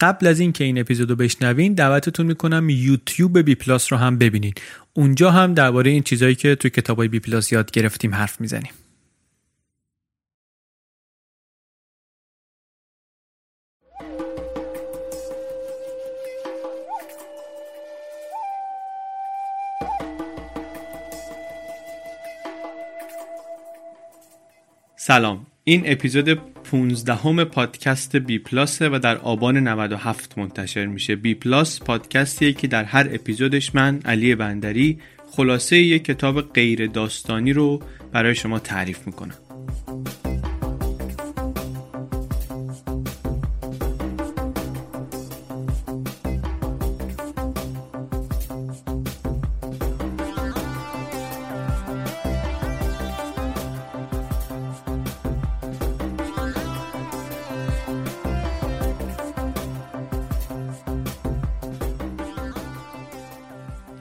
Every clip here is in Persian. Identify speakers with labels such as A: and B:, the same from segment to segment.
A: قبل از اینکه این اپیزودو بشنوین دعوتتون می‌کنم یوتیوب بی پلاس رو هم ببینید اونجا هم درباره این چیزایی که توی کتابای بی پلاس یاد گرفتیم حرف می‌زنیم. سلام. این اپیزود 15 همه پادکست بی پلاس و در آبان 97 منتشر میشه. بی پلاس پادکستیه که در هر اپیزودش من علی بندری خلاصه یک کتاب غیر داستانی رو برای شما تعریف می‌کنم.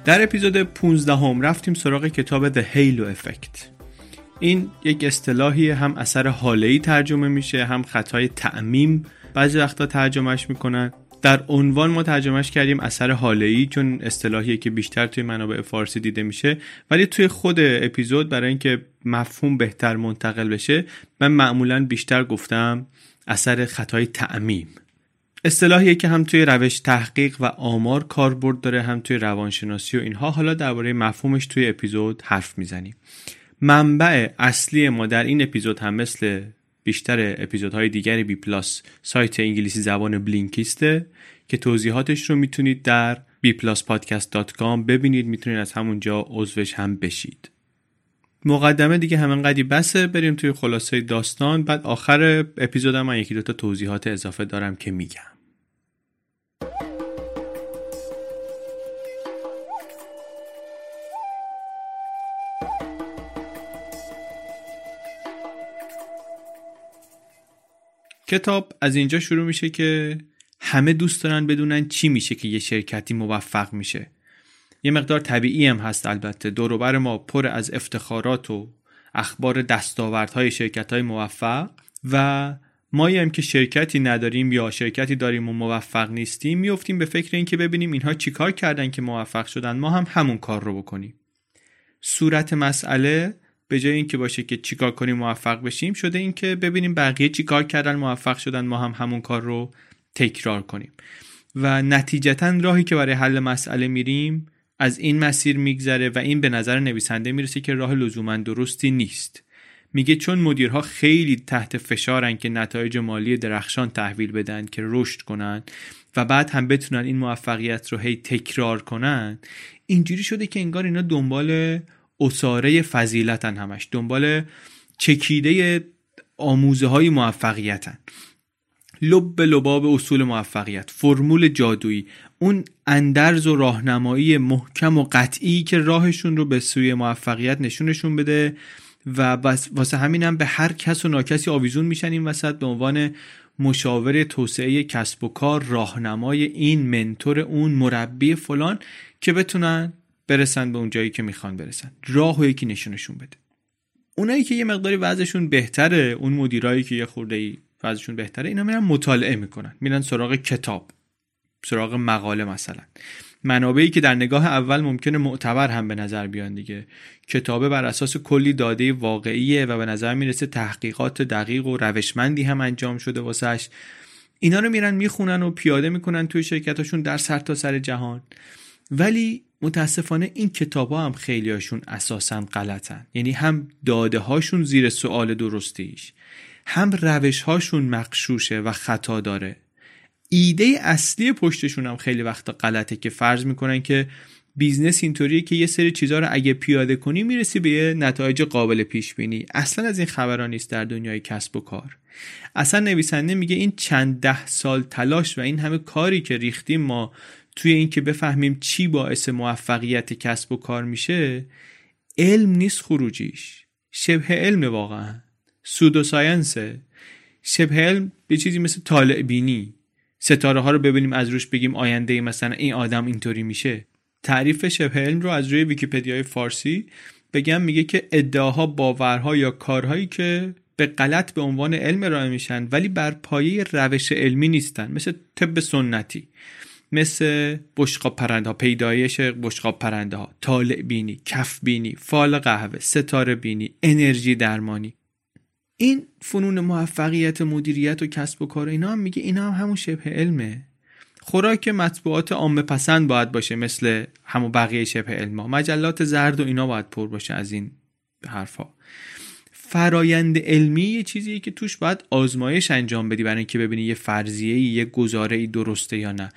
A: در اپیزود 15 هم رفتیم سراغ کتاب The Halo Effect. این یک اصطلاحی هم اثر حاله ترجمه میشه هم خطای تعمیم بعضی وقتا ترجمهش می‌کنن. در عنوان ما ترجمهش کردیم اثر حاله چون اصطلاحیه که بیشتر توی منابع فارسی دیده میشه. ولی توی خود اپیزود برای اینکه مفهوم بهتر منتقل بشه من معمولا بیشتر گفتم اثر خطای تعمیم. اصطلاحیه که هم توی روش تحقیق و آمار کاربرد داره هم توی روانشناسی و اینها. حالا درباره مفهومش توی اپیزود حرف می‌زنیم. منبع اصلی ما در این اپیزود هم مثل بیشتر اپیزودهای دیگر بی پلاس سایت انگلیسی زبان بلینکیسته که توضیحاتش رو می‌تونید در bpluspodcast.com ببینید. می‌تونید از همونجا عضوش هم بشید. مقدمه دیگه همین قدی بسه. بریم توی خلاصه داستان. بعد آخر اپیزودم من یکی دوتا توضیحات اضافه دارم که میگم. کتاب از اینجا شروع میشه که همه دوست دارن بدونن چی میشه که یه شرکتی موفق میشه. یه مقدار طبیعی هم هست البته. دوروبر ما پر از افتخارات و اخبار دستاوردهای شرکت های موفق و ما هم که شرکتی نداریم یا شرکتی داریم و موفق نیستیم میفتیم به فکر اینکه ببینیم اینها چیکار کردن که موفق شدن. ما هم همون کار رو بکنیم. صورت مسئله به جای اینکه باشه که چیکار کنیم موفق بشیم شده اینکه ببینیم بقیه چیکار کردن موفق شدن ما هم همون کار رو تکرار کنیم. و نتیجتا راهی که برای حل مسئله میریم از این مسیر میگذره و این به نظر نویسنده می‌رسه که راه لزوما درستی نیست. میگه چون مدیرها خیلی تحت فشارن که نتایج مالی درخشان تحویل بدن که رشد کنن و بعد هم بتونن این موفقیت رو هی تکرار کنن اینجوری شده که انگار اینا دنبال اساره فضیلتن همش. دنبال چکیده آموزه های موفقیتن. لب لباب اصول موفقیت. فرمول جادویی. اون اندرز و راهنمایی محکم و قطعی که راهشون رو به سوی موفقیت نشونشون بده و واسه همینم به هر کس و ناکسی آویزون میشن این وسط به عنوان مشاور توسعه کسب و کار راهنمای این منتور اون مربی فلان که بتونن برسن به اون جایی که می‌خوان برسن. راه و یکی نشونشون بده. اونایی که یه مقداری وضعشون بهتره اون مدیرایی که یه خورده وضعشون بهتره اینا میرن مطالعه می‌کنن. میرن سراغ کتاب سراغ مقاله مثلا. منابعی که در نگاه اول ممکنه معتبر هم به نظر بیان دیگه. کتابه بر اساس کلی داده واقعیه و به نظر می‌رسه تحقیقات دقیق و روشمندی هم انجام شده واسش. اینا رو میرن می‌خونن و پیاده می‌کنن توی شرکتاشون در سرتاسر جهان. ولی متاسفانه این کتاب ها هم خیلی هاشون اساسا غلطن. یعنی هم داده هاشون زیر سوال درستیش هم روش هاشون مغشوشه و خطا داره. ایده اصلی پشتشون هم خیلی وقتا غلطه که فرض می‌کنن که business اینطوریه که یه سری چیزها رو اگه پیاده کنی می‌رسی به یه نتایج قابل پیش بینی اصلا از این خبران نیست در دنیای کسب و کار. اصلا نویسنده میگه این چند ده سال تلاش و این همه کاری که ریختیم ما توی اینکه بفهمیم چی باعث موفقیت کسب و کار میشه علم نیست خروجیش. شبه علم واقعا. سودو ساینسه شبه علم به چیزی مثل طالع بینی. ستاره ها رو ببینیم از روش بگیم آینده مثلا این آدم اینطوری میشه. تعریف شبه علم رو از روی ویکیپدیای فارسی بگم میگه که ادعاها باورها یا کارهایی که به غلط به عنوان علم ارائه میشن ولی بر پایه روش علمی نیستن. مثل طب سنتی. مثل بشقاب پرنده ها پیدایش بشقاب پرنده ها. طالع بینی کف بینی فال قهوه ستاره بینی انرژی درمانی. این فنون موفقیت مدیریت و کسب و کار اینا هم میگه اینا هم همون شبه علمه. خوراک مطبوعات عامه پسند باید باشه مثل همون بقیه شبه علما مجلات زرد و اینا باید پر باشه از این حرفا. فرایند علمی یه چیزیه که توش باید آزمایش انجام بدی برای اینکه ببینی یه فرضیه یه گزاره ای درسته یا نه.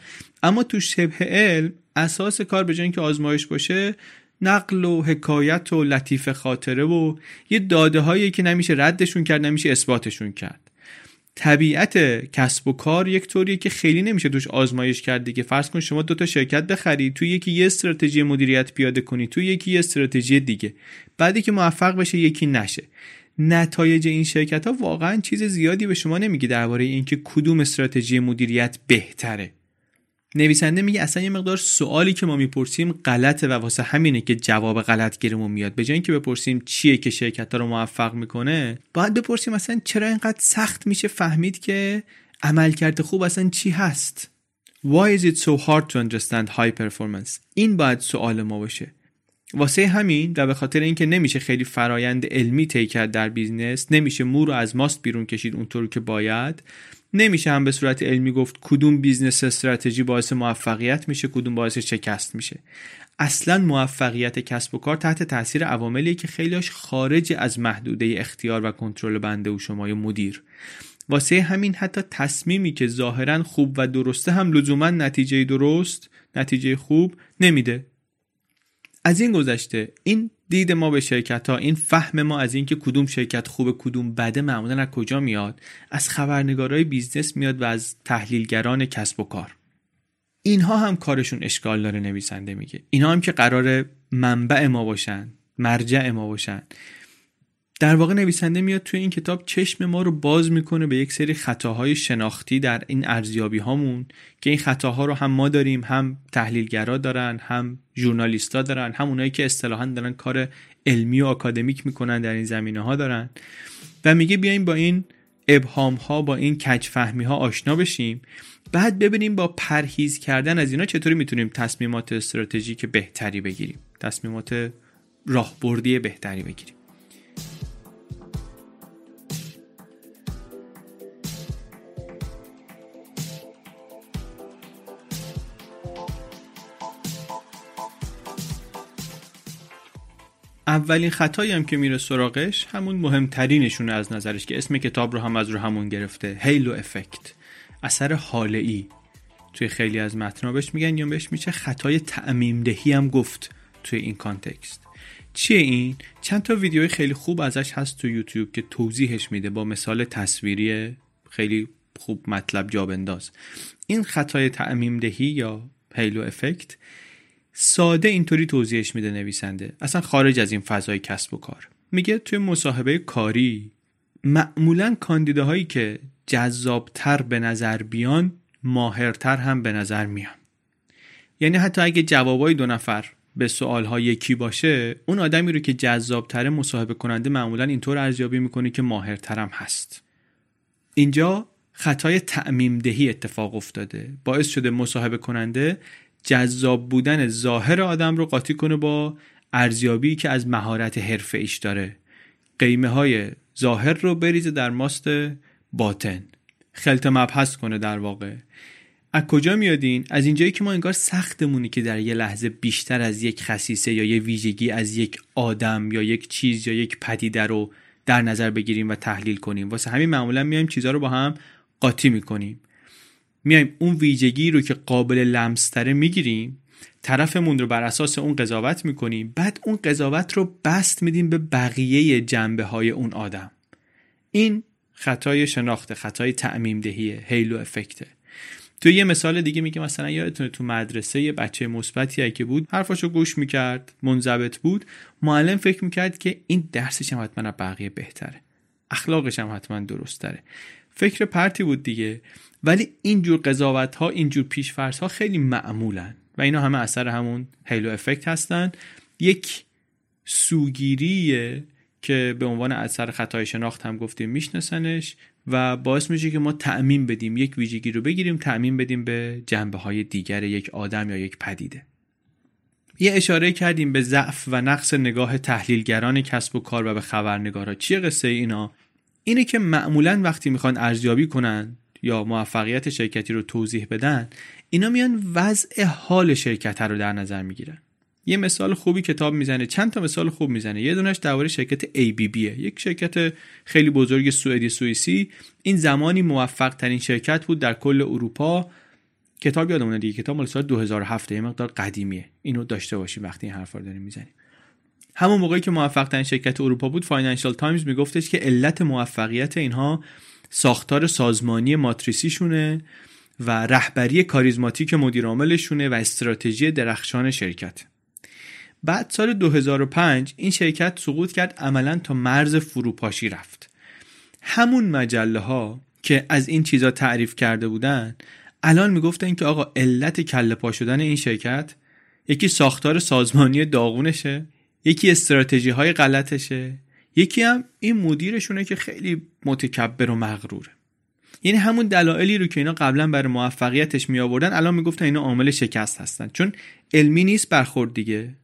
A: اما تو شبه علم اساس کار به اینکه آزمایش باشه نقل و حکایت و لطیف خاطره و یه داده هایی که نمیشه ردشون کرد نمیشه اثباتشون کرد. طبیعت کسب و کار یک طوریه که خیلی نمیشه توش آزمایش کرد دیگه. فرض کن شما دوتا شرکت بخری تو یکی یه استراتژی مدیریت پیاده کنی تو یکی یه استراتژی دیگه. بعدی که موفق بشه یکی نشه. نتایج این شرکت ها واقعا چیز زیادی به شما نمیگه درباره اینکه کدوم استراتژی مدیریت بهتره. نویسنده میگه اصلا یه مقدار سوالی که ما می‌پرسیم غلطه و واسه همینه که جواب غلط گیرمون میاد. به جای اینکه بپرسیم چیه که شرکت ها رو موفق می‌کنه باید بپرسیم اصلا چرا اینقدر سخت میشه فهمید که عملکرد خوب اصلا چی هست؟ Why is it so hard to understand high performance? این باید سوال ما باشه. واسه همین و به خاطر اینکه نمیشه خیلی فرایند علمی طی کرد در business نمیشه مو رو از ماست بیرون کشید اونطور که باید نمیشه هم به صورت علمی گفت کدوم business strategy باعث موفقیت میشه کدوم باعث شکست میشه. اصلا موفقیت کسب و کار تحت تاثیر عواملی که خیلیش خارج از محدوده اختیار و کنترل بنده و شما مدیر. واسه همین حتی تصمیمی که ظاهرا خوب و درسته هم لزوما نتیجه درست نتیجه خوب نمیده. از این گذشته این دید ما به شرکت ها این فهم ما از اینکه کدوم شرکت خوب کدوم بده معمولا از کجا میاد؟ از خبرنگارای business میاد و از تحلیلگران کسب و کار. اینها هم کارشون اشکال داره نویسنده میگه. اینها هم که قرار منبع ما باشن مرجع ما باشن. در واقع نویسنده میاد توی این کتاب چشم ما رو باز می‌کنه به یک سری خطاهای شناختی در این ارزیابی هامون که این خطاها رو هم ما داریم هم تحلیلگرا دارن هم ژورنالیستا دارن هم اونایی که اصطلاحا دارن کار علمی و آکادمیک می‌کنن در این زمینه ها دارن. و میگه بیایم با این ابهام ها با این کج فهمی ها آشنا بشیم. بعد ببینیم با پرهیز کردن از اینا چطوری می‌تونیم تصمیمات استراتژیک بهتری بگیریم تصمیمات راهبردی بهتری بگیریم. اولین خطایی هم که میره سراغش همون مهمترینشونه از نظرش که اسم کتاب رو هم از رو همون گرفته هیلو افکت اثر حاله ای. توی خیلی از متنها بهش میگن یا بهش میشه خطای تعمیم دهی هم گفت توی این کانتکست. چیه این؟ چند تا ویدیوی خیلی خوب ازش هست تو یوتیوب که توضیحش میده با مثال تصویری خیلی خوب مطلب جا بنداز. این خطای تعمیم دهی یا هیلو افکت ساده اینطوری توضیحش میده نویسنده. اصلا خارج از این فضای کسب و کار. میگه توی مصاحبه کاری معمولا کاندیداهایی که جذابتر به نظر بیان ماهرتر هم به نظر میان. یعنی حتی اگه جوابای دو نفر به سوالها یکی باشه اون آدمی رو که جذابتره مصاحبه کننده معمولا اینطور ارزیابی می‌کنه که ماهرترم هست. اینجا خطای تعمیم دهی اتفاق افتاده. باعث شده مصاحبه کننده جذاب بودن ظاهر آدم رو قاطی کنه با ارزیابی که از مهارت حرفه ایش داره. قیمه های ظاهر رو بریزه در ماست باطن. خلط مبحث کنه در واقع. از کجا میادین؟ از اینجایی که ما انگار سختمونی که در یه لحظه بیشتر از یک خصیصه یا یه ویژگی از یک آدم یا یک چیز یا یک پدیده رو در نظر بگیریم و تحلیل کنیم. واسه همین معمولا میایم چیزها رو با هم قاطی می‌کنیم. میایم اون ویژگی رو که قابل لمستره می‌گیریم طرفمون رو بر اساس اون قضاوت می‌کنیم بعد اون قضاوت رو بست میدیم به بقیه جنبه های اون آدم. این خطای شناخته خطای تعمیم دهیه هیلو افکته تو یه مثال دیگه میگه مثلا یادتونه تو مدرسه یه بچه مثبتی که بود حرفاشو گوش می‌کرد منضبط بود. معلم فکر می‌کرد که این درسش هم حتما بقیه بهتره. اخلاقش هم حتما درست تره فکر پرتی بود دیگه. ولی اینجور قضاوت ها اینجور پیشفرس ها خیلی معمولن و اینا همه اثر همون هیلو افکت هستن. یک سوگیریه که به عنوان اثر خطای شناخت هم گفتیم میشناسنش و باعث میشه که ما تعمین بدیم یک ویژگی رو بگیریم تعمین بدیم به جنبه های دیگر یک آدم یا یک پدیده. یه اشاره کردیم به ضعف و نقص نگاه تحلیلگران کسب و کار و به خبرنگارا. چیه قصه اینا؟ اینه که معمولا وقتی می‌خوان ارزیابی کنن یا موفقیت شرکتی رو توضیح بدن اینا میان وضع حال شرکت رو در نظر می‌گیرن. یه مثال خوبی کتاب می‌زنه چند تا مثال خوب می‌زنه. یه دونش درباره شرکت ABB یک شرکت خیلی بزرگ سوئدی سوئیسی. این زمانی موفق ترین شرکت بود در کل اروپا. کتاب یادمونه دیگه کتاب مال سال 2007 یه مقدار قدیمیه. اینو داشته باشیم وقتی این حرفا رو داریم می‌زنیم. همون موقعی که موفق ترین شرکت اروپا بود فاینانشال تایمز میگفتش که علت موفقیت اینها ساختار سازمانی ماتریسیشونه و رهبری کاریزماتیک مدیرعاملشونه و استراتژی درخشان شرکت. بعد سال 2005 این شرکت سقوط کرد عملا تا مرز فروپاشی رفت. همون مجله ها که از این چیزا تعریف کرده بودن الان می‌گفتن که آقا علت کله پا شدن این شرکت یکی ساختار سازمانی داغونشه. یکی استراتژی های غلطشه یکی هم این مدیرشونه که خیلی متکبر و مغروره. یعنی همون دلایلی رو که اینا قبلا برای موفقیتش می آوردن الان می‌گفتن اینا عامل شکست هستن. چون علمی نیست برخورد دیگه.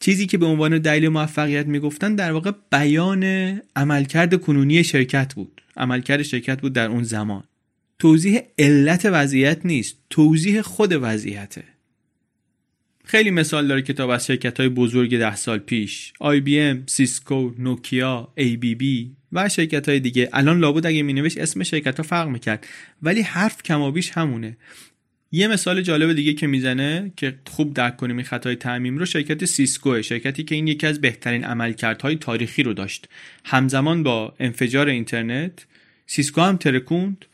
A: چیزی که به عنوان دلیل موفقیت می‌گفتن در واقع بیان عملکرد کنونی شرکت بود. عملکرد شرکت بود در اون زمان. توضیح علت وضعیت نیست توضیح خود وضعیته. خیلی مثال داره کتاب از شرکت های بزرگ ده سال پیش. IBM، سیسکو، نوکیا، ABB و شرکت های دیگه. الان لابد اگه مینوشت اسم شرکت ها فرق می‌کرد. ولی حرف کمابیش همونه. یه مثال جالب دیگه که می‌زنه که خوب درک کنیم این خطای تعمیم رو شرکت سیسکو شرکتی که این یکی از بهترین عملکردهای تاریخی رو داشت. همزمان با انفجار اینترنت سیسکو هم ترکوند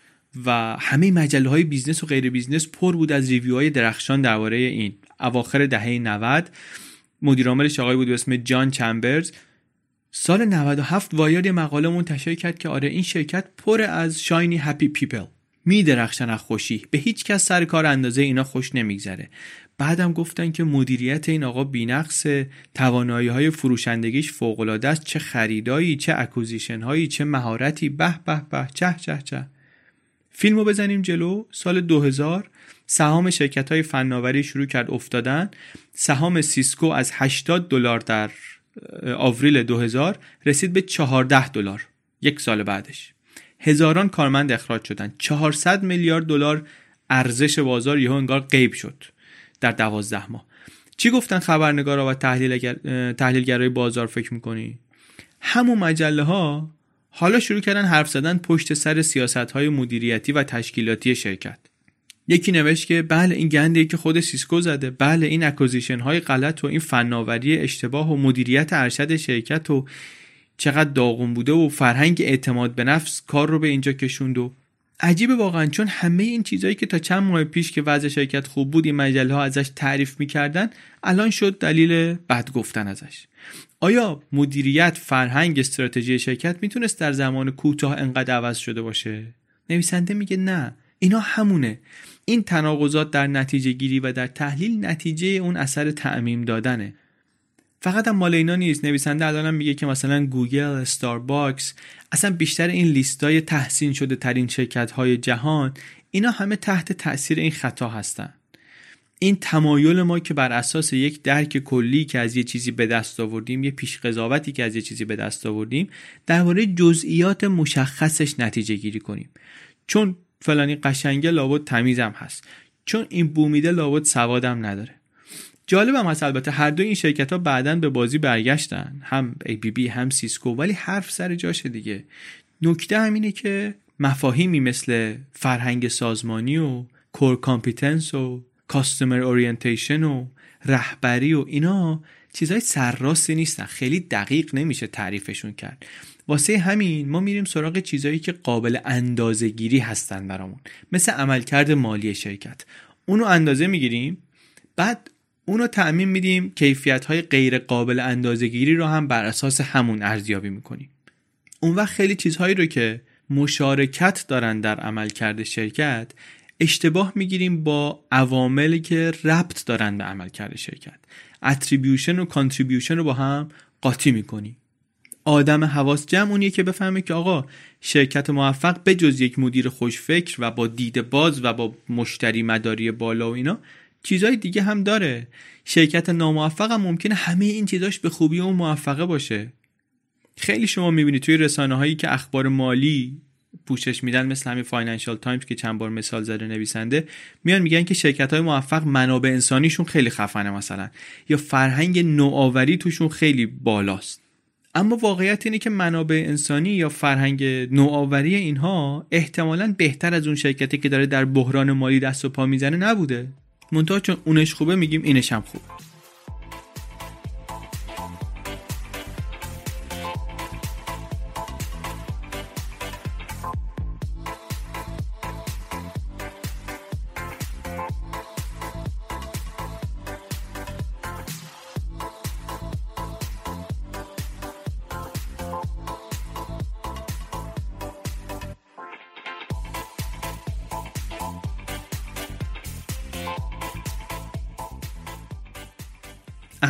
A: و همه مجله های business و غیر business پر بود از review های درخشان درباره این. اواخر دهه 90 مدیر عاملش آقای بود به اسم جان چمبرز. سال 97 وایرد یه مقاله منتشر کرد که آره این شرکت پر از shiny happy people. میدرخشن از خوشی. به هیچ کس سر کار اندازه اینا خوش نمیگذره. بعدم گفتن که مدیریت این آقا بینقص توانایی های فروشندگیش فوق است چه خریدایی چه acquisition هایی چه مهارتی. به به به چه چه چه. فیلمو بزنیم جلو. سال 2000 سهام شرکت های فناوری شروع کرد افتادن. سهام سیسکو از 80 دلار در آوریل 2000 رسید به 14 دلار یک سال بعدش. هزاران کارمند اخراج شدن 400 میلیارد دلار ارزش بازار یهو انگار غیب شد در دوازده ماه. چی گفتن خبرنگارا و تحلیلگر... تحلیلگرای بازار فکر می‌کنی؟ همون مجله ها حالا شروع کردن حرف زدن پشت سر سیاست های مدیریتی و تشکیلاتی شرکت. یکی نوشت که بله این گندیه که خود سیسکو زده. بله این acquisition های غلط و این فناوری اشتباه و مدیریت ارشد شرکت و چقدر داغون بوده و فرهنگ اعتماد به نفس کار رو به اینجا کشوند و عجیبه واقعا چون همه این چیزهایی که تا چند ماه پیش که وضع شرکت خوب بود این مجله ها ازش تعریف می‌کردن الان شد دلیل بد گفتن ازش. آیا مدیریت فرهنگ استراتژی شرکت می‌تونست در زمان کوتاه انقدر عوض شده باشه؟ نویسنده میگه نه. اینا همونه. این تناقضات در نتیجه گیری و در تحلیل نتیجه اون اثر تعمیم دادنه. فقط هم مال اینا نیست. نویسنده الان میگه که مثلا گوگل استارباکس اصلا بیشتر این لیستای تحسین شده ترین شرکت های جهان اینا همه تحت تاثیر این خطا هستن. این تمایل ما که بر اساس یک درک کلی که از یه چیزی به دست آوردیم یه پیش قضاوتی که از یه چیزی به دست آوردیم درباره جزئیات مشخصش نتیجه گیری کنیم. چون فلانی قشنگه لابد تمیزم هست. چون این بو میده لابد سوادم نداره. جالبم هست البته هر دو این شرکت ها بعدا به بازی برگشتن. هم ABB هم سیسکو ولی حرف سر جاشه دیگه. نکته همینه که مفاهیمی مثل فرهنگ سازمانی و core competence و customer orientation و رهبری و اینا چیزهای سرراستی نیستن. خیلی دقیق نمیشه تعریفشون کرد. واسه همین ما میریم سراغ چیزهایی که قابل اندازه گیری هستن برامون. مثل عملکرد مالی شرکت. اونو اندازه می‌گیریم بعد اونو تعمیم میدیم کیفیت های غیر قابل اندازه گیری رو هم بر اساس همون ارزیابی می‌کنیم. اون وقت خیلی چیزهایی رو که مشارکت دارن در عملکرد شرکت اشتباه می‌گیریم با عواملی که ربط دارن به عملکرد شرکت. attribution و contribution رو با هم قاطی می‌کنیم. آدم حواس جمع اونیه که بفهمه که آقا شرکت موفق به جز یک مدیر خوشفکر و با دید باز و با مشتری مداری بالا و اینا چیزهای دیگه هم داره. شرکت ناموفق هم ممکنه همه این چیزاش به خوبی اون موفقه باشه. خیلی شما می‌بینید توی رسانه هایی که اخبار مالی پوشش میدن مثل همین فاینانشال تایمز که چند بار مثال زده نویسنده میان میگن که شرکت های موفق منابع انسانیشون خیلی خفنه مثلا. یا فرهنگ نوآوری توشون خیلی بالاست. اما واقعیت اینه که منابع انسانی یا فرهنگ نوآوری اینها احتمالا بهتر از اون شرکتی که داره در بحران مالی دست و پا می‌زنه نبوده. منتها چون اونش خوبه میگیم اینش هم خوبه.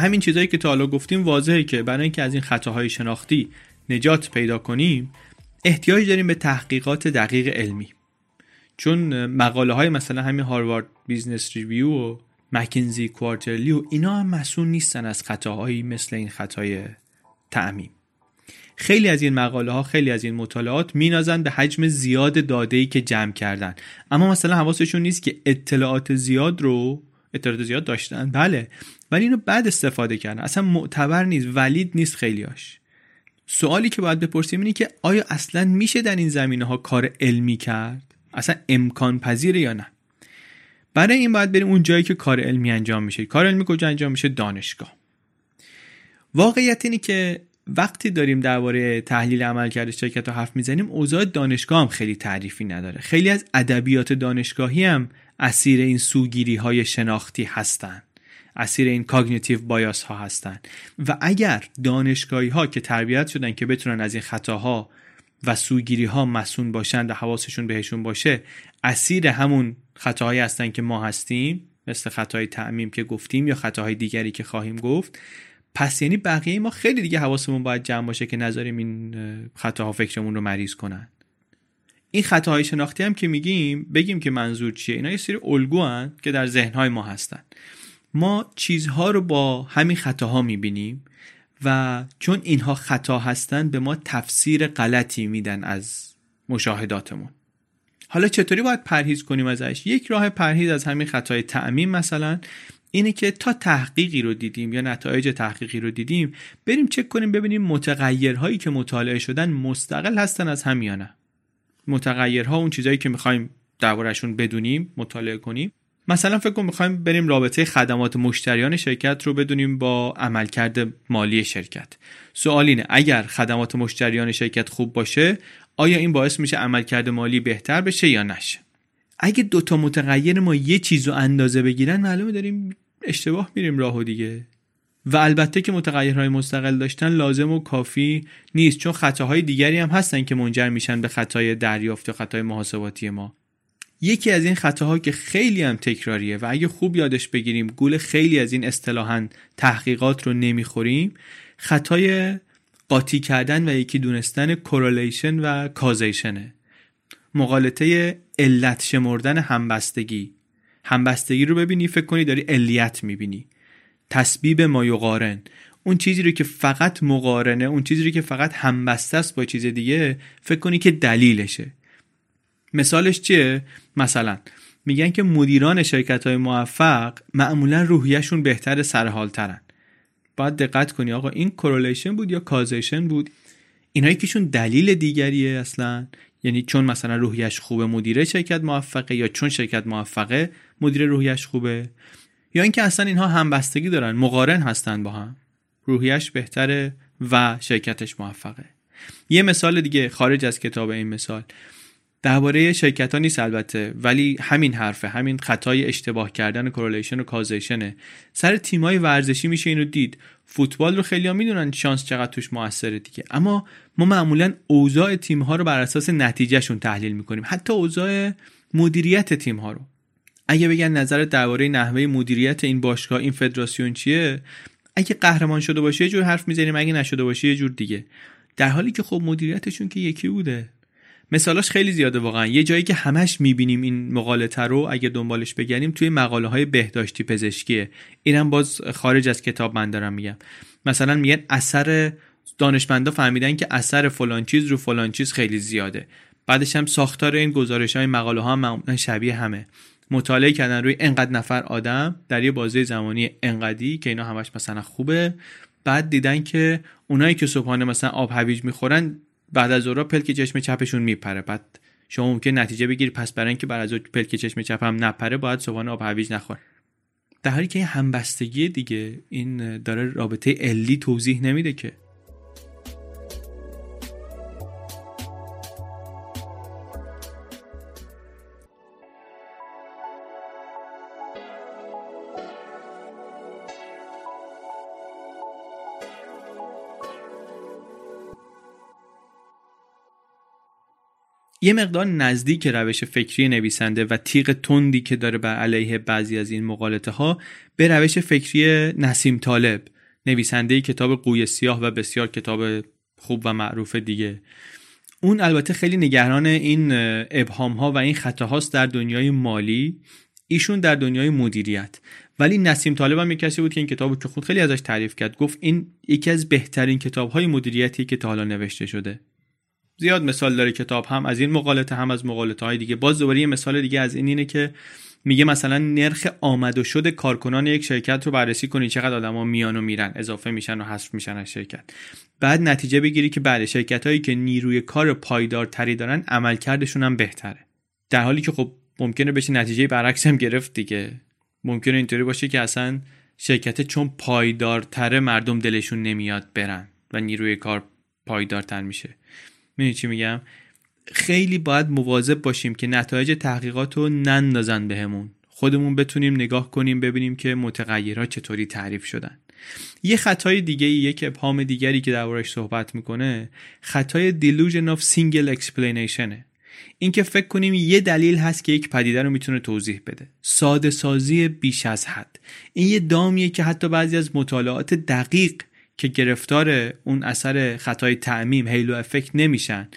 A: همین چیزهایی که تا حالا گفتیم واضحه که برای اینکه از این خطاهای شناختی نجات پیدا کنیم احتیاج داریم به تحقیقات دقیق علمی. چون مقاله های مثلا همین Harvard Business Review و McKinsey Quarterly و اینا هم مصون نیستن از خطاهایی مثل این خطای تعمیم. خیلی از این مقاله ها خیلی از این مطالعات مینازن به حجم زیاد داده ای که جمع کردن. اما مثلا حواسشون نیست که اطلاعات زیاد رو اطلاعات زیاد داشتن. بله. ولی اینو بعد استفاده کردن. اصلا معتبر نیست ولید نیست خیلیاش. سوالی که باید بپرسیم اینه که آیا اصلا میشه در این زمینه ها کار علمی کرد؟ اصلا امکان پذیره یا نه؟ برای این باید بریم اون جایی که کار علمی انجام میشه. کار علمی کجا انجام میشه؟ دانشگاه. واقعیت اینه که وقتی داریم درباره تحلیل عملکرد شرکت رو حرف می‌زنیم اوضاع دانشگاه هم خیلی تعریفی نداره. خیلی از ادبیات دانشگاهی هم اسیر این سوگیری های شناختی هستند اسیر این کاگنیتیو بایاس ها هستند و اگر دانشگاهی ها که تربیت شدن که بتونن از این خطاها و سوگیری ها مسون باشن و حواسشون بهشون باشه اسیر همون خطاهایی هستن که ما هستیم مثل خطای تعمیم که گفتیم یا خطاهای دیگری که خواهیم گفت پس یعنی بقیه ما خیلی دیگه حواسمون باید جمع باشه که نذاریم این خطاها فکرمون رو مریض کنن. این خطاهای شناختی هم که میگیم بگیم که منظور چیه. اینا یه سری الگو که در ذهنهای ما هستن. ما چیزها رو با همین خطاها می‌بینیم و چون اینها خطا هستن به ما تفسیر غلطی میدن از مشاهداتمون. حالا چطوری باید پرهیز کنیم ازش؟ یک راه پرهیز از همین خطای تعمیم مثلا اینه که تا تحقیقی رو دیدیم یا نتایج تحقیقی رو دیدیم بریم چک کنیم ببینیم متغیرهایی که مطالعه شدن مستقل هستن از هم یا نه. متغیرها اون چیزهایی که می‌خوایم دربارهشون بدونیم مطالعه کنیم. مثلا فکر کنم می‌خوایم بریم رابطه خدمات مشتریان شرکت رو بدونیم با عملکرد مالی شرکت. سوال اینه اگر خدمات مشتریان شرکت خوب باشه آیا این باعث میشه عملکرد مالی بهتر بشه یا نشه؟ اگه دوتا متغیر ما یه چیز رو اندازه بگیرن معلومه داریم اشتباه میریم راهو دیگه. و البته که متغیرهای مستقل داشتن لازم و کافی نیست چون خطاهای دیگری هم هستن که منجر میشن به خطای دریافت و خطای محاسباتی ما. یکی از این خطاها که خیلی هم تکراریه و اگه خوب یادش بگیریم گول خیلی از این اصطلاحا تحقیقات رو نمی‌خوریم خطای قاطی کردن و یکی دونستن کورولیشن و کازیشنه مقالطه علت شمردن همبستگی. همبستگی رو ببینی فکر کنی داری علیت می‌بینی. تسبیب مایوقارن اون چیزی رو که فقط مقارنه اون چیزی رو که فقط همبسته است با چیز دیگه فکر کنی که دلیلشه. مثالش چیه؟ مثلا میگن که مدیران شرکت های موفق معمولا روحیشون بهتر سرحالترن. باید دقت کنی آقا این کورلیشن بود یا کازیشن بود؟ اینایی کهشون دلیل دیگریه اصلا. یعنی چون مثلا روحیش خوبه مدیر شرکت موفقه یا چون شرکت موفقه مدیر روحیش خوبه. یا اینکه اصلا اینها همبستگی دارن مقارن هستن با هم. روحیش بهتره و شرکتش موفقه. یه مثال دیگه خارج از کتاب این مثال. درباره شرکت ها نیست البته ولی همین حرفه همین خطای اشتباه کردن کورلیشن و کازیشنه سر تیمای ورزشی میشه اینو دید. فوتبال رو خیلی ها می‌دونن شانس چقدر توش موثره دیگه. اما ما معمولا اوضاع تیم ها رو بر اساس نتیجهشون تحلیل می‌کنیم. حتی اوضاع مدیریت تیم ها رو. اگه بگن نظر درباره نحوه مدیریت این باشگاه این فدراسیون چیه؟ اگه قهرمان شده باشه یه جور حرف می‌زنیم اگه نشده باشه یه جور دیگه. در حالی که خب مدیریتشون که یکی بوده. مثالاش خیلی زیاده واقعا. یه جایی که همش می‌بینیم این مقاله رو اگه دنبالش بگردیم توی مقاله های بهداشتی پزشکیه. اینم باز خارج از کتاب من دارم میگم. مثلا میگن اثر دانشمندا فهمیدن که اثر فلان چیز رو فلان چیز خیلی زیاده. بعدش هم ساختار این گزارش های مقاله ها معمولا شبیه همه. مطالعه کردن روی انقدر نفر آدم در یه بازه زمانی انقدی که اینا همش مثلا خوبه. بعد دیدن که اونایی که صبحانه مثلا آب هویج می‌خورن بعد از ظهر پلک چشم چپشون میپره. بعد شما ممکن نتیجه بگیری پس برای اینکه بعد از پلک چشم چپ هم نپره باید صبحانه آب هویج نخور. در حالی که این همبستگی دیگه این داره رابطه علی توضیح نمیده که یه مقدار نزدیک روش فکری نویسنده و تیغ تندی که داره بر علیه بعضی از این مقالطه ها به روش فکری نسیم طالب نویسنده کتاب قوی سیاه و بسیار کتاب خوب و معروف دیگه. اون البته خیلی نگران این ابهام ها و این خطاهاست در دنیای مالی. ایشون در دنیای مدیریت. ولی نسیم طالب هم یک کسی بود که این کتاب که خود خیلی ازش تعریف کرد گفت این یکی از بهترین کتاب های مدیریتی که تا حالا نوشته شده. زیاد مثال داره کتاب هم از این مقالطه هم از مقالطه های دیگه. باز دوباره یه مثال دیگه از این اینه که میگه مثلا نرخ آمد و شد کارکنان یک شرکت رو بررسی کنی چقدر آدما میان و میرن اضافه میشن و حذف میشن از شرکت. بعد نتیجه بگیری که بله شرکت هایی که نیروی کار پایدارتری دارن عملکردشون هم بهتره. در حالی که خب ممکنه بشه نتیجه برعکس هم گرفت دیگه. ممکنه اینطوری باشه که اصلا شرکت چون پایدارتره مردم دلشون نمیاد برن و نیروی کار پایدارتر میشه. می‌دونی چی میگم؟ خیلی باید مواظب باشیم که نتایج تحقیقات رو نندازن بهمون. خودمون بتونیم نگاه کنیم ببینیم که متغیرها چطوری تعریف شدن. یه خطای دیگه یک ابهام دیگری که دربارش صحبت می‌کنه خطای delusion of single explanation اینکه فکر کنیم یه دلیل هست که یک پدیده رو می‌تونه توضیح بده. ساده سازی بیش از حد. این یه دامیه که حتی بعضی از مطالعات دقیق که گرفتار اون اثر خطای تعمیم هیلو افکت نمیشن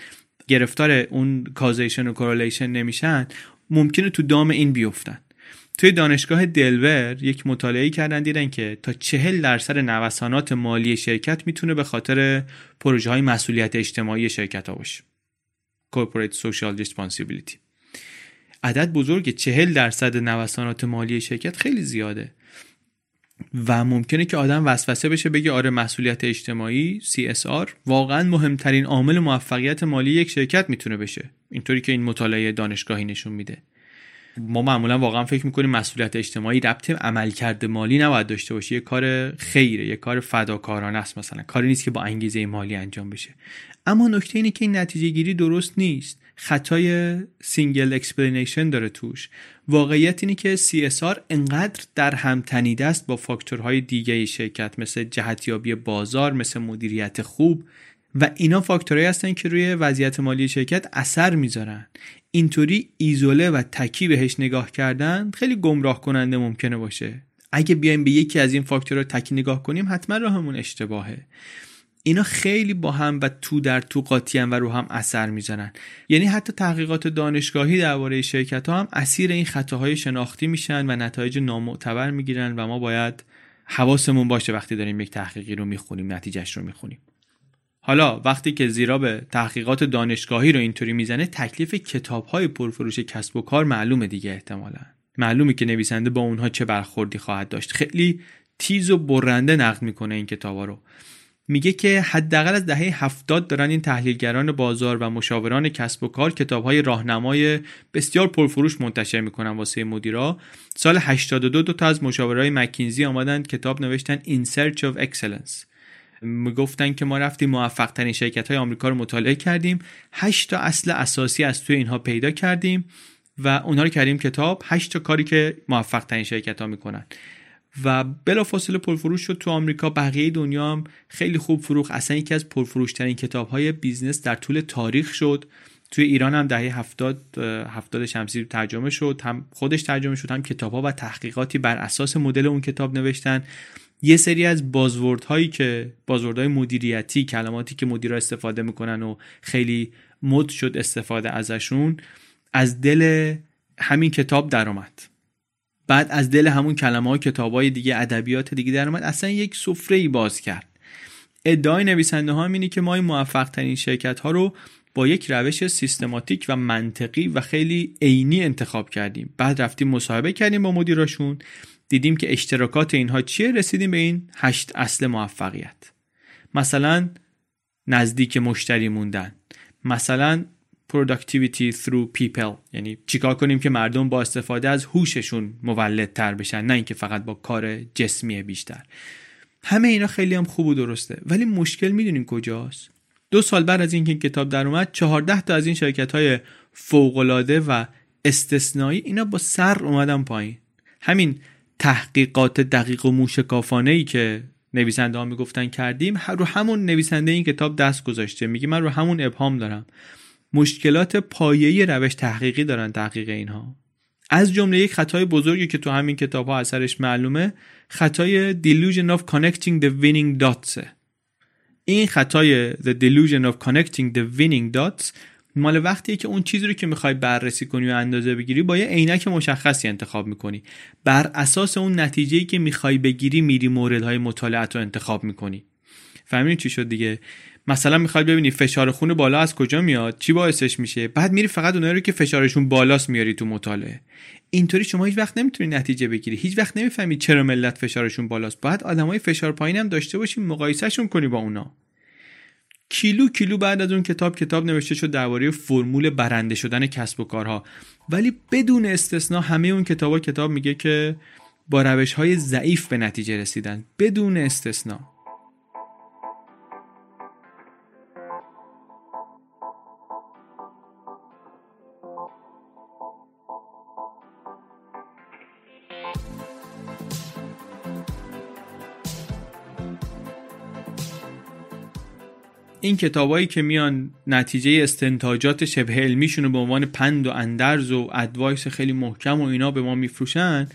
A: گرفتار اون کازیشن و کورولیشن نمیشن ممکنه تو دام این بیفتن. توی دانشگاه دلور یک مطالعه کردن دیدن که تا چهل درصد نوسانات مالی شرکت می‌تونه به خاطر پروژه های مسئولیت اجتماعی شرکت ها باشه. Corporate Social Responsibility. عدد بزرگ چهل درصد نوسانات مالی شرکت خیلی زیاده. و ممکنه که آدم وسوسه بشه بگه آره مسئولیت اجتماعی CSR واقعا مهمترین عامل موفقیت مالی یک شرکت می‌تونه بشه. اینطوری که این مطالعه دانشگاهی نشون میده. ما معمولا واقعا فکر می‌کنیم مسئولیت اجتماعی ربط عملکرد مالی نباید داشته باشه. یه کار خیره یه کار فداکارانه است مثلا. کاری نیست که با انگیزه مالی انجام بشه. اما نکته اینه که این نتیجه گیری درست نیست. خطای single explanation داره توش. واقعیت اینه که CSR انقدر در هم تنیده است با فاکتورهای دیگه شرکت مثل جهتیابی بازار مثل مدیریت خوب و اینا فاکتورهایی هستن که روی وضعیت مالی شرکت اثر می‌ذارن. اینطوری ایزوله و تکی بهش نگاه کردن خیلی گمراه کننده ممکنه باشه. اگه بیایم به یکی از این فاکتورها تکی نگاه کنیم حتما راهمون اشتباهه. اینا خیلی با هم و تو در تو قاطی و رو هم اثر می‌زنن. یعنی حتی تحقیقات دانشگاهی درباره شرکت ها هم اسیر این خطاهای شناختی میشن و نتایج نامعتبر می‌گیرن و ما باید حواسمون باشه وقتی داریم یک تحقیقی رو می‌خونیم نتیجهش رو می‌خونیم. حالا وقتی که زیرا به تحقیقات دانشگاهی رو اینطوری می‌زنه تکلیف کتاب های پرفروش کسب و کار معلومه دیگه احتمالا. معلومه که نویسنده با اونها چه برخوردی خواهد داشت. خیلی تیز و برنده نقد می‌کنه این کتابا رو. میگه که حداقل از دهه هفتاد دارن این تحلیلگران بازار و مشاوران کسب و کار کتابهای راهنمای بسیار پرفروش منتشر می‌کنن واسه مدیرا. سال 82 دو تا از مشاورای مکینزی آمدن کتاب نوشتن In Search of Excellence. می‌گفتن که ما رفتیم موفق ترین شرکت های آمریکا رو مطالعه کردیم. هشت تا اصل اساسی از توی اینها پیدا کردیم و اونها رو کردیم کتاب. هشت تا کاری که موفق ترین شرکت ها می‌کنن. و بلافاصله پرفروش شد تو آمریکا. بقیه دنیا هم خیلی خوب فروخت اصلا یکی از پرفروشترین کتاب های business در طول تاریخ شد. توی ایران هم دهه هفتاد هفتاد شمسی ترجمه شد. هم خودش ترجمه شد هم کتاب ها و تحقیقاتی بر اساس مدل اون کتاب نوشتن. یه سری از buzzword هایی که buzzword های مدیریتی کلماتی که مدیرا استفاده می‌کنن و خیلی مد شد استفاده ازشون از دل همین کتاب درآمد. بعد از دل همون کلمه های کتاب های دیگه ادبیات دیگه درآمد اصلا یک سفره ای باز کرد. ادعای نویسنده ها اینه که ما این موفق ترین شرکت ها رو با یک روش سیستماتیک و منطقی و خیلی عینی انتخاب کردیم. بعد رفتیم مصاحبه کردیم با مدیراشون. دیدیم که اشتراکات اینها چیه؟ رسیدیم به این هشت اصل موفقیت. مثلا نزدیک مشتری موندن. مثلا productivity through people. یعنی چیکار کنیم که مردم با استفاده از هوششون مولدتر بشن نه اینکه فقط با کار جسمی بیشتر. همه اینا خیلی هم خوب و درسته. ولی مشکل می‌دونیم کجاست؟ دو سال بعد از اینکه این کتاب در اومد 14 تا از این شرکت های فوقالعاده و استثنایی اینا با سر اومدن پایین. همین تحقیقات دقیق و موشکافانه ای که نویسنده ها می‌گفتن کردیم رو همون نویسنده این کتاب دست گذاشته. میگه من رو همون ابهام دارم. مشکلات پایه‌ای روش تحقیقی دارن تحقیق اینها. از جمله یک خطای بزرگی که تو همین کتاب ها اثرش معلومه خطای delusion of connecting the winning dots. این خطای the delusion of connecting the winning dots مال وقتیه که اون چیزی رو که می‌خوای بررسی کنی و اندازه بگیری با یه عینک مشخصی انتخاب می‌کنی. بر اساس اون نتیجه که می‌خوای بگیری میری موردهای مطالعت رو انتخاب می‌کنی. فهمیدین چی شد دیگه؟ مثلا می‌خوای ببینی فشار خون بالا از کجا میاد چی باعثش میشه؟ بعد میری فقط اونایی رو که فشارشون بالاست میاری تو مطالعه. اینطوری شما هیچ وقت نمی‌تونی نتیجه بگیری. هیچ وقت نمی‌فهمی چرا ملت فشارشون بالاست. باید آدمای فشار پایین هم داشته باشی مقایسهشون کنی با اونا. کیلو کیلو بعد از اون کتاب کتاب نوشته شد درباره فرمول برنده شدن کسب و کارها. ولی بدون استثنا همه اون کتابا کتاب میگه که با روش های ضعیف به نتیجه رسیدن. بدون استثنا. این کتابایی که میان نتیجه استنتاجات شبه علمیشون رو به عنوان پند و اندرز و advice خیلی محکم و اینا به ما میفروشن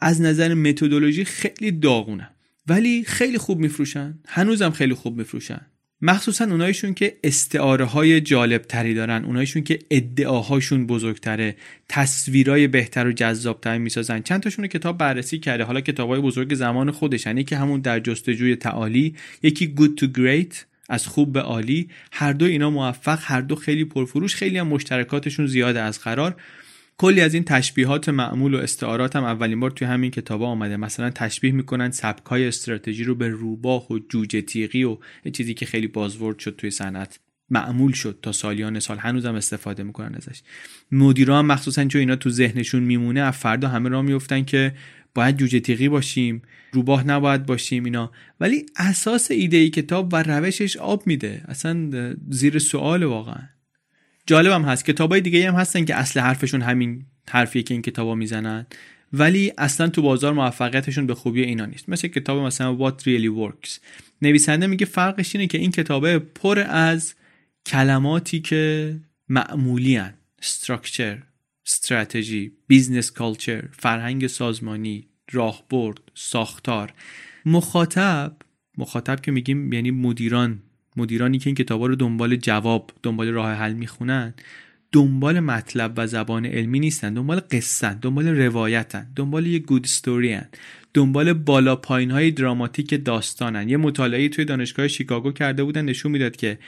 A: از نظر متدولوژی خیلی داغونه. ولی خیلی خوب میفروشن. هنوزم خیلی خوب میفروشن. مخصوصا اونایشون که استعاره های جالب تری دارن اونایشون که ادعاهاشون بزرگتره تصویرای بهتر و جذابتر می‌سازن. چند تاشون کتاب بررسی کرده. حالا کتابای بزرگ زمان خودشن. یکی همون در جستجوی تعالی یکی good to great. از خوب به عالی هر دو اینا موفق هر دو خیلی پرفروش خیلی هم مشترکاتشون زیاده از قرار. کلی از این تشبیهات معمول و استعارات هم اولین بار توی همین کتابا آمده. مثلا تشبیه می‌کنن سبکای استراتژی رو به روباه و جوجه تیغی و چیزی که خیلی بازورد شد توی صنعت. معمول شد تا سالیان سال. هنوزم استفاده می‌کنن ازش. مدیرا هم مخصوصا چون اینا تو ذهنشون میمونه از فردا همه را میفتن که باید جوجه تیغی باشیم روباه نباید باشیم اینا. ولی اساس ایده کتاب و روشش آب میده. اصلا زیر سوال واقعا. جالبم هست. کتابای دیگه هم هستن که اصل حرفشون همین حرفیه که این کتابا می‌زنن. ولی اصلا تو بازار موفقیتشون به خوبی اینا نیست. مثل کتاب مثلا What Really Works. نویسنده میگه فرقش اینه که این کتابه پر از کلماتی که معمولی ان. structure. استراتژی business culture فرهنگ سازمانی راهبرد ساختار مخاطب مخاطب که میگیم یعنی مدیران مدیرانی که این کتابا رو دنبال جواب دنبال راه حل می‌خونن دنبال مطلب و زبان علمی نیستن دنبال قصه دنبال روایتن دنبال یه گود ستوری هن. دنبال بالا پایین های دراماتیک داستانن یه مطالعه توی دانشگاه شیکاگو کرده بودن نشون می‌داد که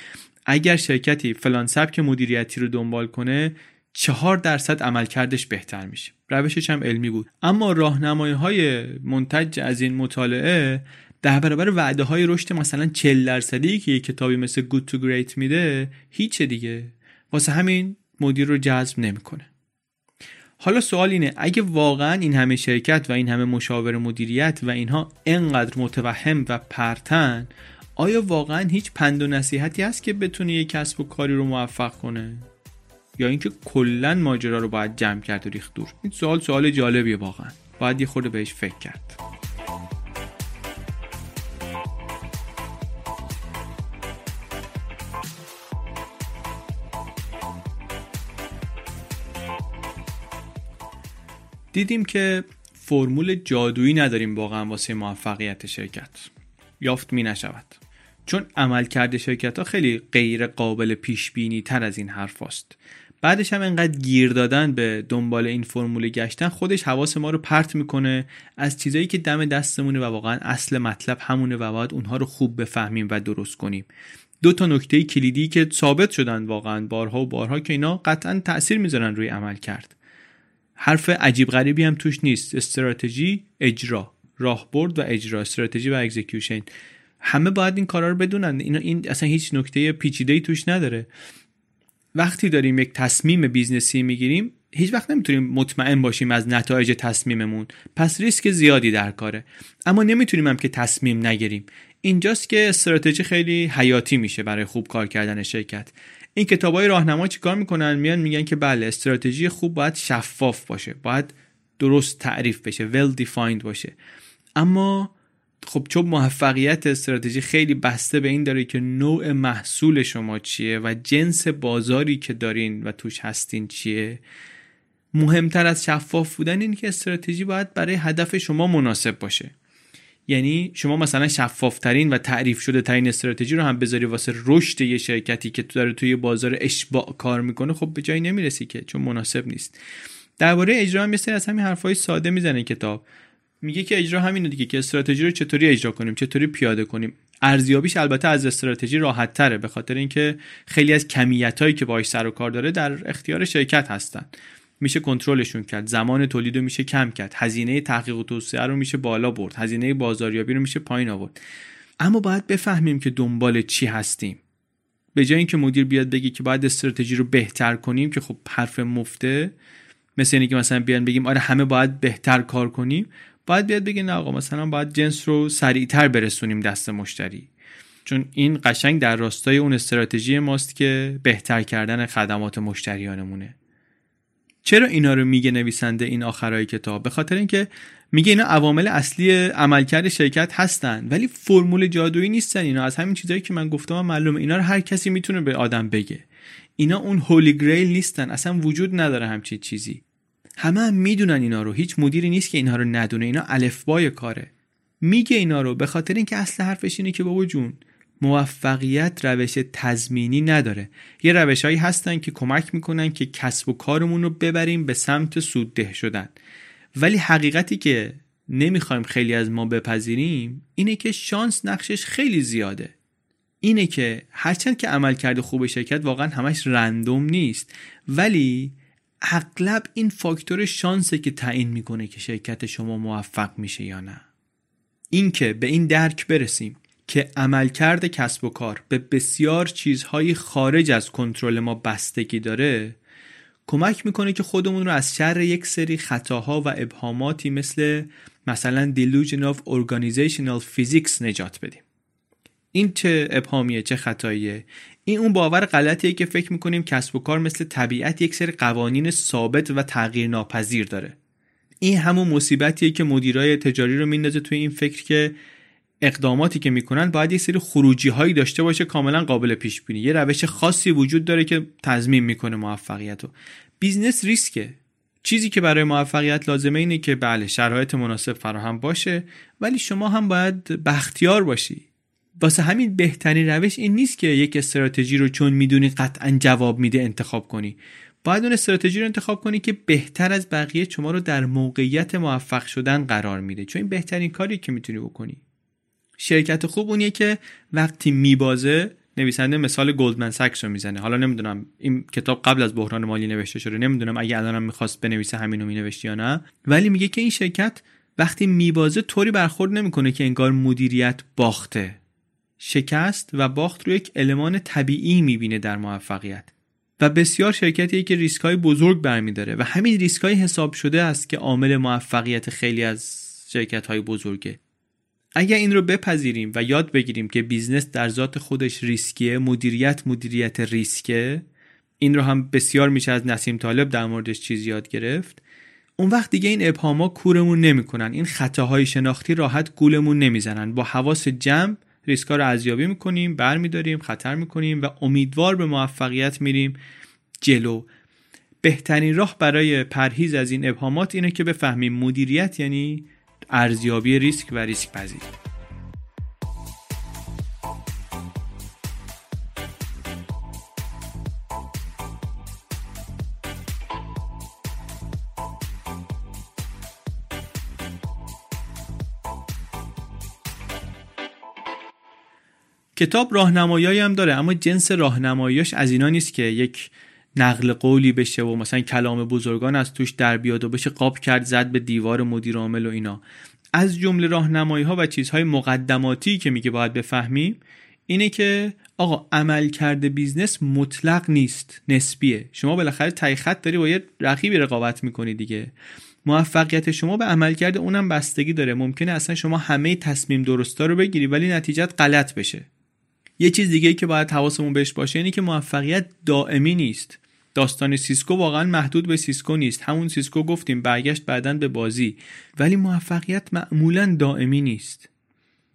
A: اگر شرکتی فلان سبک مدیریتی رو دنبال کنه چهار درصد عملکردش بهتر میشه. روشش هم علمی بود. اما راهنمایی های منتج از این مطالعه در برابر وعده های رشد مثلا 40 درصدی که یک کتابی مثل Good to Great میده هیچ دیگه. واسه همین مدیر رو جذب نمی‌کنه. حالا سوال اینه اگه واقعا این همه شرکت و این همه مشاور مدیریت و اینها انقدر متوهم و پرتن آیا واقعا هیچ پند و نصیحتی هست که بتونه یک کسب و کاری رو موفق کنه؟ یا اینکه کلا ماجرا رو باید جمع کرد و ریخت دور. این سوال سوال جالبیه واقعا. باید یه خورده بهش فکر کرد. دیدیم که فرمول جادویی نداریم واقعا واسه موفقیت شرکت. یافت می نشود. چون عملکرد شرکت ها خیلی غیر قابل پیش بینی تر از این حرف است. بعدش هم انقدر گیر دادن به دنبال این فرمول گشتن خودش حواس ما رو پرت می‌کنه از چیزایی که دم دستمونه و واقعا اصل مطلب همونه و باید اونها رو خوب بفهمیم و درست کنیم. دو تا نکته کلیدی که ثابت شدن واقعا بارها و بارها که اینا قطعا تاثیر می‌ذارن روی عمل کرد. حرف عجیب غریبی هم توش نیست. استراتژی اجرا. راهبرد و اجرا. استراتژی و اکزیکیوشن. همه باید این کارا رو بدونن. این اصلا هیچ نکته پیچیده ای توش نداره. وقتی داریم یک تصمیم business ی می‌گیریم هیچ وقت نمی‌تونیم مطمئن باشیم از نتایج تصمیممون. پس ریسک زیادی در کاره. اما نمی‌تونیم هم که تصمیم نگیریم. اینجاست که استراتژی خیلی حیاتی میشه برای خوب کار کردن شرکت. این کتاب های راهنما چیکار می‌کنن؟ میان میگن که بله استراتژی خوب باید شفاف باشه. باید درست تعریف بشه well defined باشه. اما خب چون موفقیت استراتژی خیلی بسته به این داره که نوع محصول شما چیه و جنس بازاری که دارین و توش هستین چیه مهمتر از شفاف بودن این که استراتژی باید برای هدف شما مناسب باشه. یعنی شما مثلا شفافترین و تعریف شده ترین استراتژی رو هم بذاری واسه رشد یه شرکتی که داره توی بازار اشباع کار می‌کنه خب به جایی نمی‌رسی که چون مناسب نیست. درباره اجرا هم یه سری از همین حرفای ساده می‌زنه کتاب. میگه که اجرا همینه دیگه که استراتژی رو چطوری اجرا کنیم چطوری پیاده کنیم. ارزیابیش البته از استراتژی راحت تره به خاطر اینکه خیلی از کمیت هایی که باهاش سر و کار داره در اختیار شرکت هستن. میشه کنترلشون کرد زمان تولید رو میشه کم کرد هزینه تحقیق و توسعه رو میشه بالا برد هزینه بازاریابی رو میشه پایین آورد. اما باید بفهمیم که دنبال چی هستیم. به جای اینکه مدیر بیاد بگی که باید استراتژی رو بهتر کنیم که خب حرف مفته مثل اینکه مثلا بیان بگیم آره همه باید بهتر کار کنیم باید بیاد بگه نه آقا مثلا باید جنس رو سریعتر برسونیم دست مشتری. چون این قشنگ در راستای اون استراتژی ماست که بهتر کردن خدمات مشتریانمونه. چرا اینا رو میگه نویسنده این آخرای کتاب؟ به خاطر اینکه میگه اینا عوامل اصلی عملکرد شرکت هستن ولی فرمول جادویی نیستن اینا. از همین چیزایی که من گفتم معلومه اینا رو هر کسی می‌تونه به آدم بگه. اینا اون هولی گریل نیستن اصلا وجود نداره همچین چیزی. همه هم می‌دونن اینا رو. هیچ مدیری نیست که اینها رو ندونه. اینا الفبای کاره. میگه اینا رو. به خاطر اینکه اصل حرفش اینه که بابا جون موفقیت روش تضمینی نداره. یه روش هایی هستن که کمک می‌کنن که کسب و کارمون رو ببریم به سمت سودده شدن. ولی حقیقتی که نمی‌خوایم خیلی از ما بپذیریم اینه که شانس نقشش خیلی زیاده. اینه که هرچند که عمل کرده خوب شرکت واقعا همش رندوم نیست. ولی اغلب این فاکتور شانسه که تعیین می‌کنه که شرکت شما موفق میشه یا نه. اینکه به این درک برسیم که عملکرد کسب و کار به بسیار چیزهای خارج از کنترل ما بستگی داره کمک می‌کنه که خودمون رو از شر یک سری خطاها و ابهاماتی مثل مثلا delusion of organizational physics نجات بدیم. این چه ابهامیه چه خطاییه؟ این اون باور غلطیه که فکر می‌کنیم کسب و کار مثل طبیعت یک سری قوانین ثابت و تغییر ناپذیر داره. این همون مصیبتیه که مدیرای تجاری رو میندازه توی این فکر که اقداماتی که می‌کنن باید یه سری خروجی هایی داشته باشه کاملا قابل پیش بینی یه روش خاصی وجود داره که تضمین می‌کنه موفقیت رو business ریسکه. چیزی که برای موفقیت لازمه اینه که بله شرایط مناسب فراهم باشه ولی شما هم باید بختیار باشی. واسه همین بهترین روش این نیست که یک استراتژی رو چون می‌دونی قطعا جواب میده انتخاب کنی. باید اون استراتژی رو انتخاب کنی که بهتر از بقیه شما رو در موقعیت موفق شدن قرار میده. چون این بهترین کاری که می‌تونی بکنی. شرکت خوب اونیه که وقتی میبازه نویسنده مثال گلدمن ساکس رو می‌زنه. حالا نمی‌دونم این کتاب قبل از بحران مالی نوشته شده. نمی‌دونم اگه الانم می‌خواست بنویسه همینو مینوشت یا نه. ولی میگه که این شرکت وقتی میبازه طوری برخورد نمی‌کنه که انگار مدیریت باخته. شکست و باخت رو یک المان طبیعی می‌بینه در موفقیت. و بسیار شرکتیه که ریسک های بزرگ برمیداره و همین ریسک های حساب شده است که عامل موفقیت خیلی از شرکت های بزرگه. اگر این رو بپذیریم و یاد بگیریم که business در ذات خودش ریسکیه مدیریت مدیریت ریسکه این رو هم بسیار میشه از نسیم طالب در موردش چیز یاد گرفت. اون وقت دیگه این ابهاما کورمون نمی‌کنن. این خطاهای شناختی راحت گولمون نمی‌زنن. با حواس جمع ریسکا رو ارزیابی می‌کنیم برمیداریم خطر می‌کنیم و امیدوار به موفقیت میریم جلو. بهترین راه برای پرهیز از این ابهامات اینه که بفهمیم مدیریت یعنی ارزیابی ریسک و ریسک پذیری کتاب راهنمایی هم داره اما جنس راهنماییش از اینا نیست که یک نقل قولی بشه و مثلا کلام بزرگان از توش در بیاد و بشه قاب کرد زد به دیوار مدیر عامل و اینا. از جمله راهنمایی ها و چیزهای مقدماتی که میگه باید بفهمیم اینه که آقا عملکرد business مطلق نیست نسبیه. شما بالاخره ته خط داری با یه رقیبی رقابت می‌کنی دیگه. موفقیت شما به عملکرد اونم بستگی داره. ممکنه اصلا شما همه تصمیم درستا رو بگیری ولی نتیجت غلط بشه. یه چیز دیگه که باید حواسمون بهش باشه اینه که موفقیت دائمی نیست. داستان سیسکو واقعا محدود به سیسکو نیست. همون سیسکو گفتیم برگشت بعدا به بازی. ولی موفقیت معمولا دائمی نیست.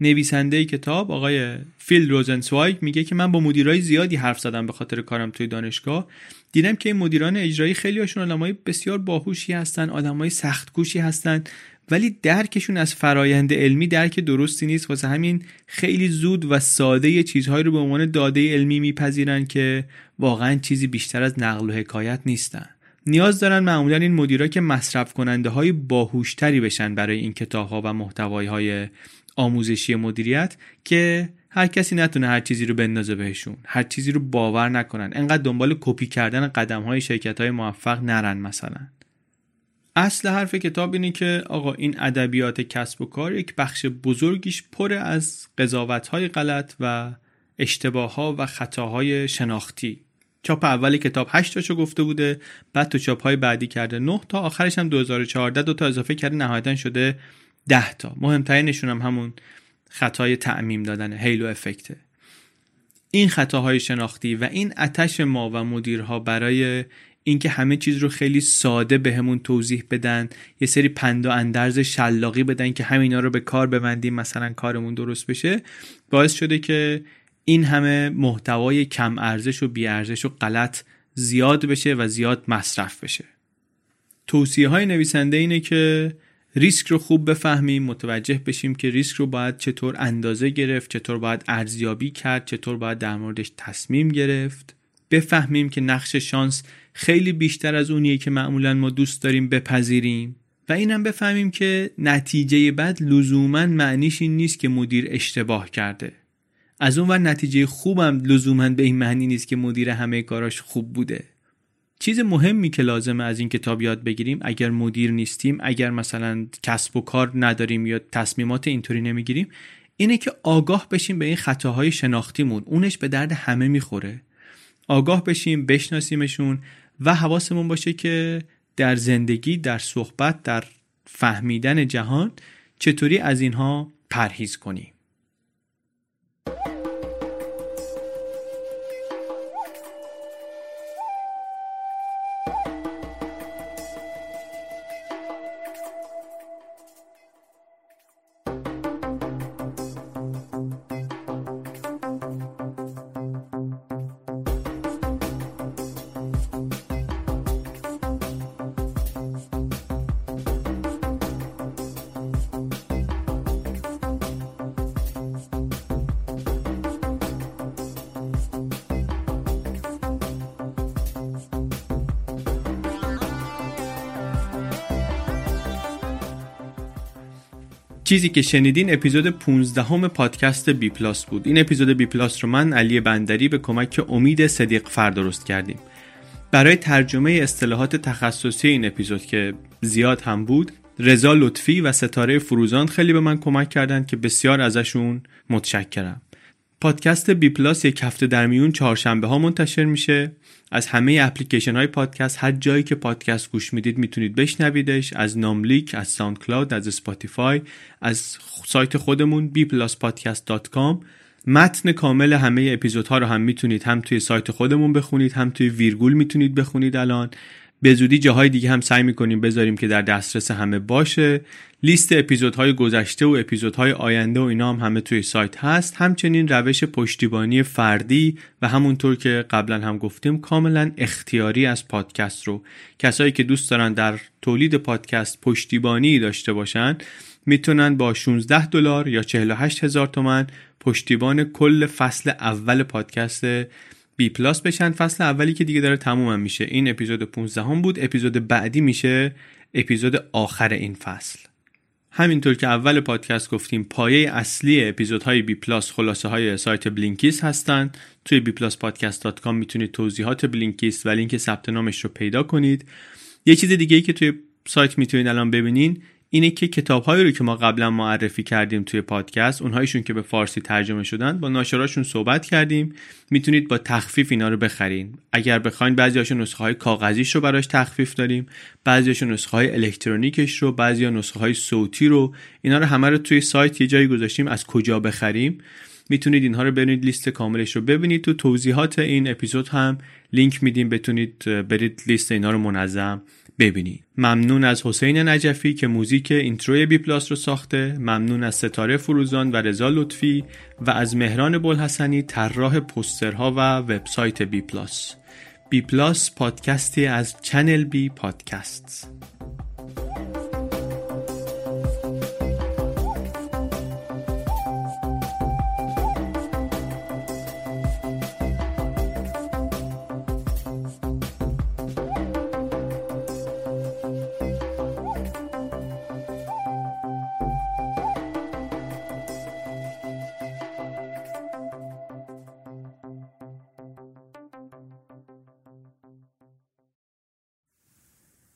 A: نویسنده کتاب آقای فیل روزنسوایگ میگه که من با مدیرای زیادی حرف زدم به خاطر کارم توی دانشگاه. دیدم که این مدیران اجرایی خیلی هاشون آدمای بسیار باهوشی هستن آدمای سختکوشی هستن. ولی درکشون از فرایند علمی درک درستی نیست. واسه همین خیلی زود و ساده چیزهایی رو به عنوان داده علمی میپذیرن که واقعا چیزی بیشتر از نقل و حکایت نیستن. نیاز دارن معمولا این مدیرا که مصرف کننده های باهوشتری بشن برای این کتاب ها و محتوای های آموزشی مدیریت که هر کسی نتونه هر چیزی رو بندازه بهشون. هر چیزی رو باور نکنن. انقدر دنبال کپی کردن قدم های شرکت های موفق نرن مثلا. اصل حرف کتاب اینه که آقا این ادبیات کسب و کار یک بخش بزرگیش پر از قضاوت های غلط و اشتباه ها و خطاهای شناختی. چاپ اول کتاب 8 تاشو گفته بوده بعد تو چاپ های بعدی کرده 9 تا آخرش هم 2014 دو تا اضافه کرده نهایتا شده 10 تا. مهمترینشون هم همون خطای تعمیم دادن هیلو افکته این خطاهای شناختی و این اتش ما و مدیرها برای اینکه همه چیز رو خیلی ساده بهمون به توضیح بدن یه سری پند و اندرز شلاقی بدن که همینا رو به کار ببندیم مثلا کارمون درست بشه باعث شده که این همه محتوای کم ارزش و بی ارزش و غلط زیاد بشه و زیاد مصرف بشه. توصیه های نویسنده اینه که ریسک رو خوب بفهمیم متوجه بشیم که ریسک رو باید چطور اندازه گرفت چطور باید ارزیابی کرد چطور باید در موردش تصمیم گرفت. بفهمیم که نقش شانس خیلی بیشتر از اونیه که معمولا ما دوست داریم بپذیریم. و اینم بفهمیم که نتیجه بد لزوما معنیش این نیست که مدیر اشتباه کرده. از اون ور نتیجه خوبم لزوما به این معنی نیست که مدیر همه کاراش خوب بوده. چیز مهمی که لازمه از این کتاب یاد بگیریم اگر مدیر نیستیم اگر مثلا کسب و کار نداریم یا تصمیمات اینطوری نمی‌گیریم اینه که آگاه بشیم به این خطاهای شناختیمون. اونش به درد همه می‌خوره. آگاه بشیم بشناسیمشون و حواسمون باشه که در زندگی در صحبت در فهمیدن جهان چطوری از اینها پرهیز کنیم. چیزی که شنیدین اپیزود 15 هم پادکست بی پلاس بود. این اپیزود بی پلاس رو من علی بندری به کمک امید صدیق فر درست کردیم. برای ترجمه اصطلاحات تخصصی این اپیزود که زیاد هم بود رضا لطفی و ستاره فروزان خیلی به من کمک کردند که بسیار ازشون متشکرم. پادکست بی پلاس یک هفته در میون چهارشنبه ها منتشر میشه. از همه اپلیکیشن های پادکست هر جایی که پادکست گوش می‌دید می‌تونید بشنویدش. از ناملیک از ساوند کلاود از اسپاتیفای از سایت خودمون bpluspodcast.com متن کامل همه اپیزودها رو هم می‌تونید هم توی سایت خودمون بخونید هم توی ویرگول می‌تونید بخونید الان. به زودی جاهای دیگه هم سعی می‌کنیم بذاریم که در دسترس همه باشه. لیست اپیزودهای گذشته و اپیزودهای آینده و اینا هم همه توی سایت هست. همچنین روش پشتیبانی فردی و همونطور که قبلا هم گفتیم کاملا اختیاری از پادکست رو. کسایی که دوست دارن در تولید پادکست پشتیبانی داشته باشن می‌تونن با 16 دلار یا 48 هزار تومن پشتیبان کل فصل اول پادکست بی پلاس بشن. فصل اولی که دیگه داره تموم میشه. این اپیزود 15 هم بود. اپیزود بعدی میشه. اپیزود آخر این فصل. همینطور که اول پادکست گفتیم پایه اصلی اپیزودهای بی پلاس خلاصه های سایت Blinkist هستند توی بی پلاس پادکست می‌تونید توضیحات Blinkist و لینک ثبت نامش رو پیدا کنید. یه چیز دیگه ای که توی سایت می‌تونید الان ببینین اینه که کتابهایی رو که ما قبلا معرفی کردیم توی پادکست اونهایشون که به فارسی ترجمه شدن با ناشراشون صحبت کردیم. می‌تونید با تخفیف اینا رو بخرین. اگر بخواین بعضیاشون نسخه های کاغذیش رو براش تخفیف داریم بعضیاشون نسخه های الکترونیکش رو بعضی نسخه های صوتی رو. اینا رو همه رو توی سایت یه جایی گذاشتیم از کجا بخریم. می‌تونید اینها رو برید لیست کاملش رو ببینید. تو توضیحات این اپیزود هم لینک میدیم بتونید برید لیست اینا رو منظم ببینید ممنون از حسین نجفی که موزیک intro ی بی پلاس رو ساخته. ممنون از ستاره فروزان و رضا لطفی و از مهران بلحسنی طراح پوسترها و وبسایت بی پلاس. بی پلاس پادکستی از چنل بی پادکست.